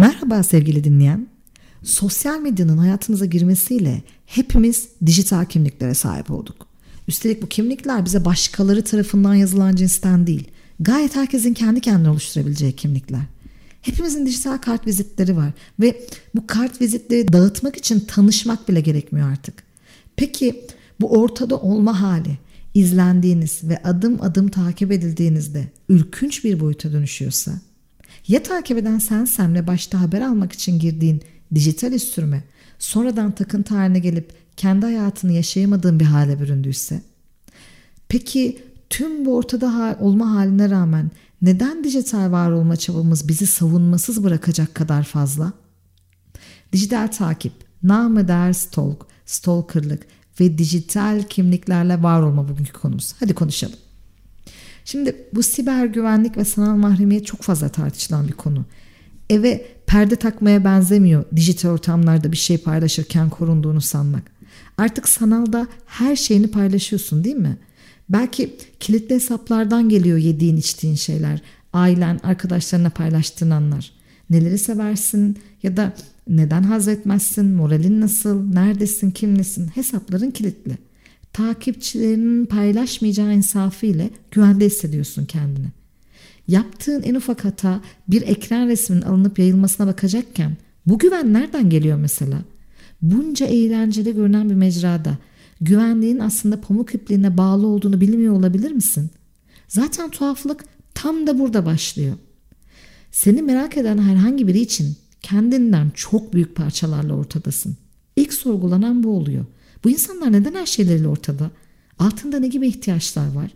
Merhaba sevgili dinleyen. Sosyal medyanın hayatımıza girmesiyle hepimiz dijital kimliklere sahip olduk. Üstelik bu kimlikler bize başkaları tarafından yazılan cinsten değil, gayet herkesin kendi kendine oluşturabileceği kimlikler. Hepimizin dijital kart vizitleri var ve bu kart vizitleri dağıtmak için tanışmak bile gerekmiyor artık. Peki bu ortada olma hali izlendiğiniz ve adım adım takip edildiğinizde ürkünç bir boyuta dönüşüyorsa ya takip eden sensen ve başta haber almak için girdiğin dijital üstürme sonradan takıntı haline gelip kendi hayatını yaşayamadığın bir hale büründüyse? Peki tüm bu ortada olma haline rağmen neden dijital var olma çabamız bizi savunmasız bırakacak kadar fazla? Dijital takip, namı değer stalk, stalkerlık ve dijital kimliklerle var olma bugünkü konumuz. Hadi konuşalım. Şimdi bu siber güvenlik ve sanal mahremiyet çok fazla tartışılan bir konu. Eve perde takmaya benzemiyor dijital ortamlarda bir şey paylaşırken korunduğunu sanmak. Artık sanalda her şeyini paylaşıyorsun değil mi? Belki kilitli hesaplardan geliyor yediğin içtiğin şeyler. Ailen, arkadaşlarına paylaştığın anlar. Neleri seversin ya da neden haz etmezsin, moralin nasıl, neredesin, kimlesin hesapların kilitli. Takipçilerinin paylaşmayacağı insafı ile güvende hissediyorsun kendini. Yaptığın en ufak hata bir ekran resminin alınıp yayılmasına bakacakken bu güven nereden geliyor mesela? Bunca eğlenceli görünen bir mecrada güvenliğin aslında pamuk ipliğine bağlı olduğunu bilmiyor olabilir misin? Zaten tuhaflık tam da burada başlıyor. Seni merak eden herhangi biri için kendinden çok büyük parçalarla ortadasın. İlk sorgulanan bu oluyor. Bu insanlar neden her şeyleriyle ortada? Altında ne gibi ihtiyaçlar var?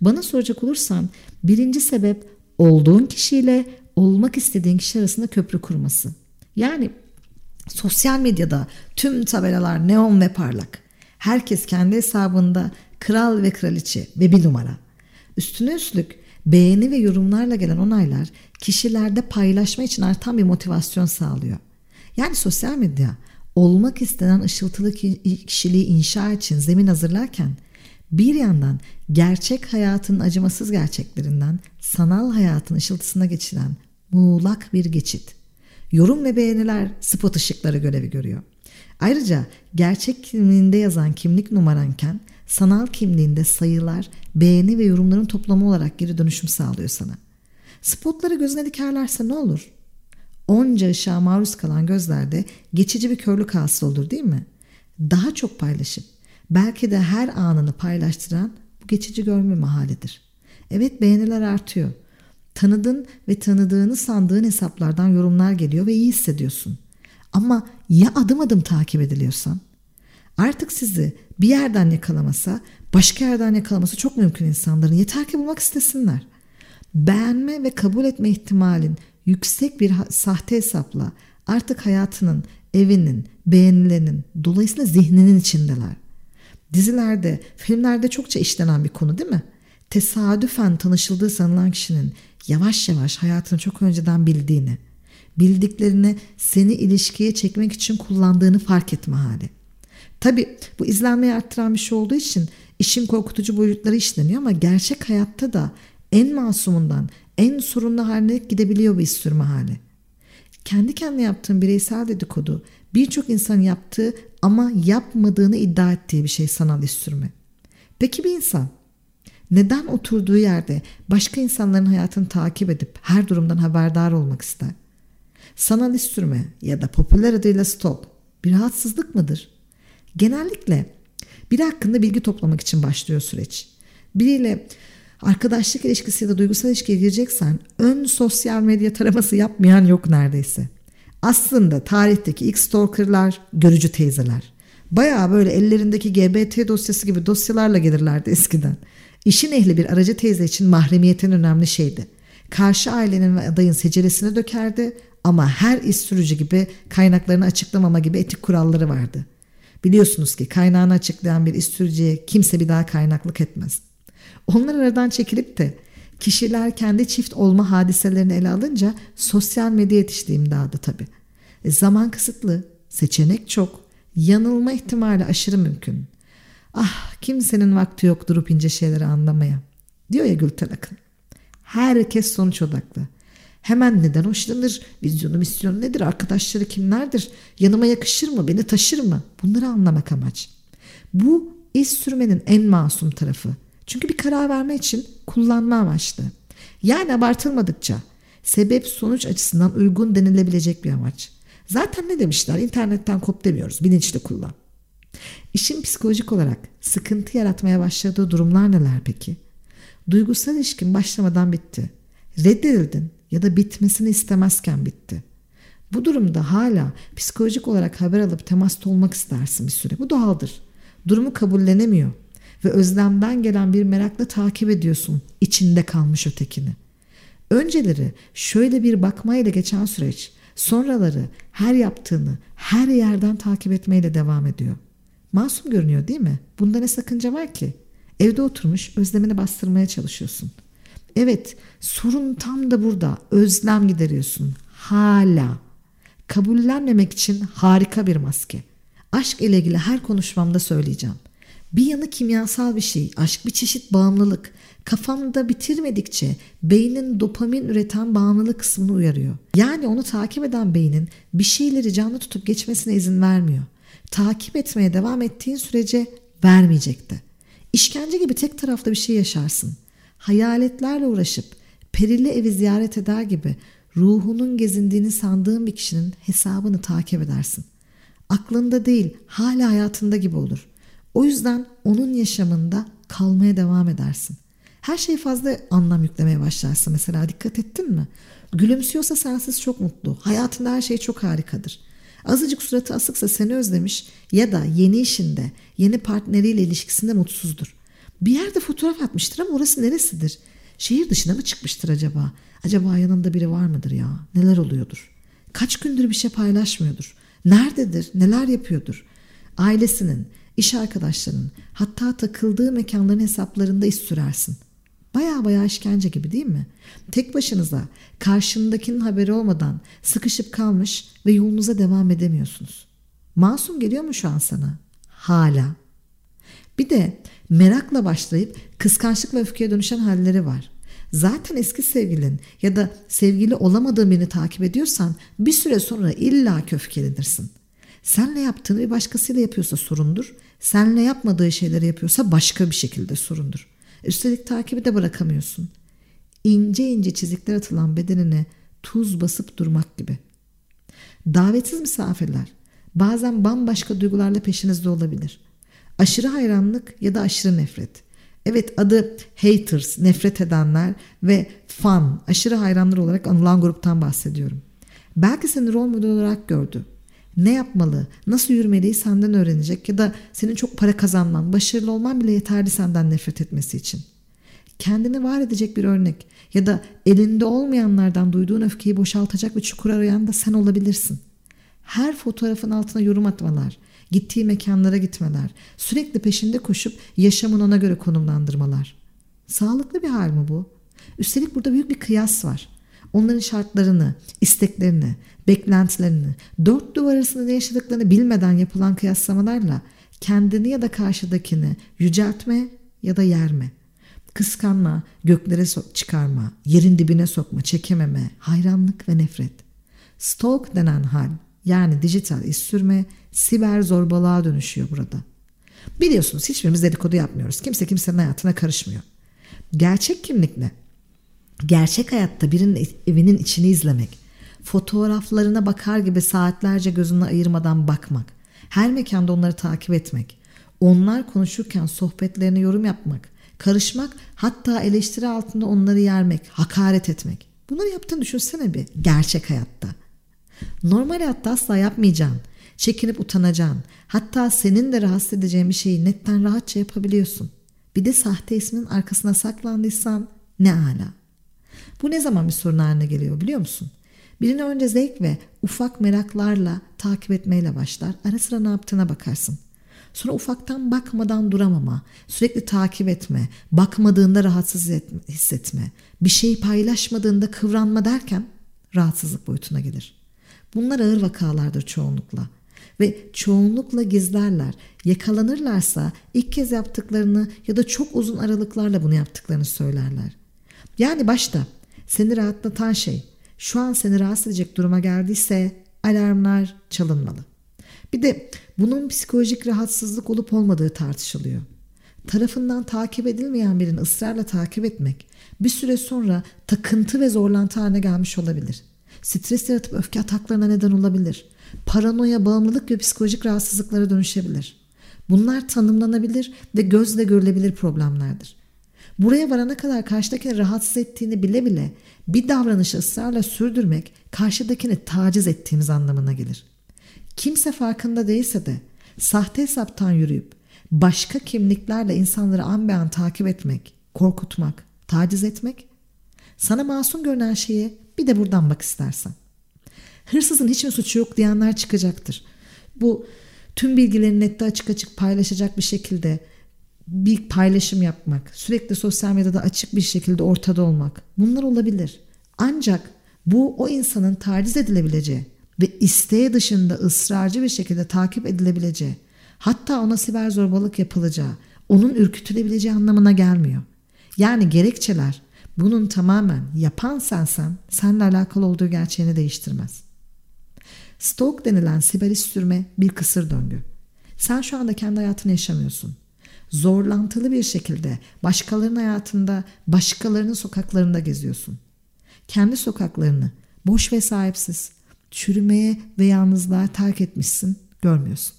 Bana soracak olursan birinci sebep olduğun kişiyle olmak istediğin kişi arasında köprü kurması. Yani sosyal medyada tüm tabelalar neon ve parlak. Herkes kendi hesabında kral ve kraliçe ve bir numara. Üstüne üstlük beğeni ve yorumlarla gelen onaylar kişilerde paylaşma için artan bir motivasyon sağlıyor. Yani sosyal medya olmak istenen ışıltılı kişiliği inşa için zemin hazırlarken bir yandan gerçek hayatın acımasız gerçeklerinden sanal hayatın ışıltısına geçilen muğlak bir geçit. Yorum ve beğeniler spot ışıkları görevi görüyor. Ayrıca gerçek kimliğinde yazan kimlik numaranken sanal kimliğinde sayılar, beğeni ve yorumların toplamı olarak geri dönüşüm sağlıyor sana. Spotları gözüne dikerlerse ne olur? Onca ışığa maruz kalan gözlerde geçici bir körlük hasıl olur değil mi? Daha çok paylaşıp belki de her anını paylaştıran bu geçici görme halidir. Evet beğeniler artıyor. Tanıdın ve tanıdığını sandığın hesaplardan yorumlar geliyor ve iyi hissediyorsun. Ama ya adım adım takip ediliyorsan? Artık sizi bir yerden yakalamasa başka yerden yakalaması çok mümkün insanların. Yeter ki bulmak istesinler. Beğenme ve kabul etme ihtimalin yüksek bir sahte hesapla artık hayatının, evinin, beğenilerinin, dolayısıyla zihninin içindeler. Dizilerde, filmlerde çokça işlenen bir konu değil mi? Tesadüfen tanışıldığı sanılan kişinin yavaş yavaş hayatını çok önceden bildiğini, bildiklerini seni ilişkiye çekmek için kullandığını fark etme hali. Tabi bu izlenmeyi arttıran bir şey olduğu için işin korkutucu boyutları işleniyor ama gerçek hayatta da en masumundan en sorunlu haline gidebiliyor bu iş sürme hali. Kendi kendine yaptığın bireysel dedikodu birçok insan yaptığı ama yapmadığını iddia ettiği bir şey sanal iş sürme. Peki bir insan neden oturduğu yerde başka insanların hayatını takip edip her durumdan haberdar olmak ister? Sanal iş sürme ya da popüler adıyla stalk bir rahatsızlık mıdır? Genellikle biri hakkında bilgi toplamak için başlıyor süreç. Biriyle arkadaşlık ilişkisi ya da duygusal ilişkiye gireceksen ön sosyal medya taraması yapmayan yok neredeyse. Aslında tarihteki ilk stalkerlar görücü teyzeler. Baya böyle ellerindeki GBT dosyası gibi dosyalarla gelirlerdi eskiden. İşin ehli bir aracı teyze için mahremiyetin önemli şeydi. Karşı ailenin ve adayın seceresini dökerdi ama her iş sürücü gibi kaynaklarını açıklamama gibi etik kuralları vardı. Biliyorsunuz ki kaynağını açıklayan bir iş sürücüye kimse bir daha kaynaklık etmez. Onlar aradan çekilip de kişiler kendi çift olma hadiselerini ele alınca sosyal medya yetişti da tabii. E, zaman kısıtlı, seçenek çok, yanılma ihtimali aşırı mümkün. Ah kimsenin vakti yok durup ince şeyleri anlamaya. Diyor ya Gülten Akın. Herkes sonuç odaklı. Hemen neden hoşlanır? Vizyonu misyonu nedir? Arkadaşları kimlerdir? Yanıma yakışır mı? Beni taşır mı? Bunları anlamak amaç. Bu iz sürmenin en masum tarafı. Çünkü bir karar verme için kullanma amaçlı. Yani abartılmadıkça sebep sonuç açısından uygun denilebilecek bir amaç. Zaten ne demişler? İnternetten kop demiyoruz. Bilinçli kullan. İşin psikolojik olarak sıkıntı yaratmaya başladığı durumlar neler peki? Duygusal ilişkin başlamadan bitti. Reddedildin ya da bitmesini istemezken bitti. Bu durumda hala psikolojik olarak haber alıp temasta olmak istersin bir süre. Bu doğaldır. Durumu kabullenemiyor ve özlemden gelen bir merakla takip ediyorsun içinde kalmış ötekini. Önceleri şöyle bir bakmayla geçen süreç sonraları her yaptığını her yerden takip etmeyle devam ediyor. Masum görünüyor değil mi? Bunda ne sakınca var ki? Evde oturmuş özlemini bastırmaya çalışıyorsun. Evet sorun tam da burada. Özlem gideriyorsun. Hala. Kabullenmemek için harika bir maske. Aşk ile ilgili her konuşmamda söyleyeceğim. Bir yanı kimyasal bir şey, aşk bir çeşit bağımlılık. Kafamda bitirmedikçe beynin dopamin üreten bağımlılık kısmını uyarıyor. Yani onu takip eden beynin bir şeyleri canlı tutup geçmesine izin vermiyor. Takip etmeye devam ettiğin sürece vermeyecekti. İşkence gibi tek taraflı bir şey yaşarsın. Hayaletlerle uğraşıp perili evi ziyaret eder gibi ruhunun gezindiğini sandığın bir kişinin hesabını takip edersin. Aklında değil, hala hayatında gibi olur. O yüzden onun yaşamında kalmaya devam edersin. Her şey fazla anlam yüklemeye başlarsın mesela dikkat ettin mi? Gülümsüyorsa sensiz çok mutlu. Hayatında her şey çok harikadır. Azıcık suratı asıksa seni özlemiş ya da yeni işinde, yeni partneriyle ilişkisinde mutsuzdur. Bir yerde fotoğraf atmıştır ama orası neresidir? Şehir dışına mı çıkmıştır acaba? Acaba yanında biri var mıdır ya? Neler oluyordur? Kaç gündür bir şey paylaşmıyordur? Nerededir? Neler yapıyordur? Ailesinin, iş arkadaşlarının, hatta takıldığı mekanların hesaplarında iz sürersin. Baya baya işkence gibi değil mi? Tek başınıza karşındakinin haberi olmadan sıkışıp kalmış ve yolunuza devam edemiyorsunuz. Masum geliyor mu şu an sana? Hala. Bir de merakla başlayıp kıskançlık ve öfkeye dönüşen halleri var. Zaten eski sevgilin ya da sevgili olamadığın birini takip ediyorsan bir süre sonra illa öfkelenirsin. Senle yaptığını bir başkasıyla yapıyorsa sorundur. Senle yapmadığı şeyleri yapıyorsa başka bir şekilde sorundur. Üstelik takibi de bırakamıyorsun. İnce ince çizikler atılan bedenine tuz basıp durmak gibi. Davetsiz misafirler bazen bambaşka duygularla peşinizde olabilir. Aşırı hayranlık ya da aşırı nefret. Evet adı haters, nefret edenler ve fan, aşırı hayranlar olarak anılan gruptan bahsediyorum. Belki seni rol model olarak gördü. Ne yapmalı, nasıl yürümeliyi senden öğrenecek ya da senin çok para kazanman, başarılı olman bile yeterli senden nefret etmesi için. Kendini var edecek bir örnek ya da elinde olmayanlardan duyduğun öfkeyi boşaltacak bir çukur arayan da sen olabilirsin. Her fotoğrafın altına yorum atmalar, gittiği mekanlara gitmeler, sürekli peşinde koşup yaşamını ona göre konumlandırmalar. Sağlıklı bir hal mi bu? Üstelik burada büyük bir kıyas var. Onların şartlarını, isteklerini, beklentilerini, dört duvar arasında ne yaşadıklarını bilmeden yapılan kıyaslamalarla kendini ya da karşıdakini yüceltme ya da yerme. Kıskanma, göklere çıkarma, yerin dibine sokma, çekememe, hayranlık ve nefret. Stalk denen hal yani dijital iz sürme siber zorbalığa dönüşüyor burada. Biliyorsunuz hiçbirimiz dedikodu yapmıyoruz. Kimse kimsenin hayatına karışmıyor. Gerçek kimlik ne? Gerçek hayatta birinin evinin içini izlemek, fotoğraflarına bakar gibi saatlerce gözünü ayırmadan bakmak, her mekanda onları takip etmek, onlar konuşurken sohbetlerine yorum yapmak, karışmak hatta eleştiri altında onları yermek, hakaret etmek. Bunları yaptığını düşünsene bir gerçek hayatta. Normal hayatta asla yapmayacağın, çekinip utanacağın, hatta senin de rahatsız edeceğin bir şeyi netten rahatça yapabiliyorsun. Bir de sahte ismin arkasına saklandıysan ne ala. Bu ne zaman bir sorun haline geliyor biliyor musun? Birini önce zevk ve ufak meraklarla takip etmeyle başlar. Ara sıra ne yaptığına bakarsın. Sonra ufaktan bakmadan duramama, sürekli takip etme, bakmadığında rahatsız hissetme, bir şey paylaşmadığında kıvranma derken rahatsızlık boyutuna gelir. Bunlar ağır vakalardır çoğunlukla ve çoğunlukla gizlerler. Yakalanırlarsa ilk kez yaptıklarını ya da çok uzun aralıklarla bunu yaptıklarını söylerler. Yani başta seni rahatlatan şey şu an seni rahatsız edecek duruma geldiyse alarmlar çalınmalı. Bir de bunun psikolojik rahatsızlık olup olmadığı tartışılıyor. Tarafından takip edilmeyen birini ısrarla takip etmek bir süre sonra takıntı ve zorlantı haline gelmiş olabilir. Stres yaratıp öfke ataklarına neden olabilir. Paranoya, bağımlılık ve psikolojik rahatsızlıklara dönüşebilir. Bunlar tanımlanabilir ve gözle görülebilir problemlerdir. Buraya varana kadar karşıdakini rahatsız ettiğini bile bile bir davranışı ısrarla sürdürmek karşıdakini taciz ettiğimiz anlamına gelir. Kimse farkında değilse de sahte hesaptan yürüyüp başka kimliklerle insanları an be an takip etmek, korkutmak, taciz etmek sana masum görünen şeye bir de buradan bak istersen. Hırsızın hiçbir suçu yok diyenler çıkacaktır. Bu tüm bilgilerini nette açık açık paylaşacak bir şekilde bir paylaşım yapmak, sürekli sosyal medyada açık bir şekilde ortada olmak bunlar olabilir. Ancak bu o insanın taciz edilebileceği ve isteği dışında ısrarcı bir şekilde takip edilebileceği, hatta ona siber zorbalık yapılacağı, onun ürkütülebileceği anlamına gelmiyor. Yani gerekçeler bunun tamamen yapan sensen seninle alakalı olduğu gerçeğini değiştirmez. Stalk denilen siber sürme bir kısır döngü. Sen şu anda kendi hayatını yaşamıyorsun. Zorlantılı bir şekilde başkalarının hayatında, başkalarının sokaklarında geziyorsun. Kendi sokaklarını boş ve sahipsiz, çürümeye ve yalnızlığa terk etmişsin, görmüyorsun.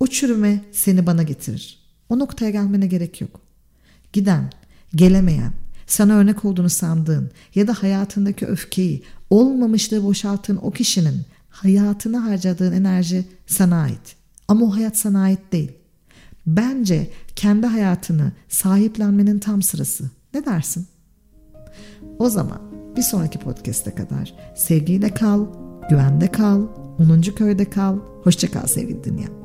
O çürüme seni bana getirir. O noktaya gelmene gerek yok. Giden, gelemeyen, sana örnek olduğunu sandığın ya da hayatındaki öfkeyi, olmamışlığı boşalttığın o kişinin hayatına harcadığın enerji sana ait. Ama o hayat sana ait değil. Bence kendi hayatını sahiplenmenin tam sırası. Ne dersin? O zaman bir sonraki podcast'e kadar sevgiyle kal, güvende kal, 10. köyde kal. Hoşça kal sevgili dinleyen.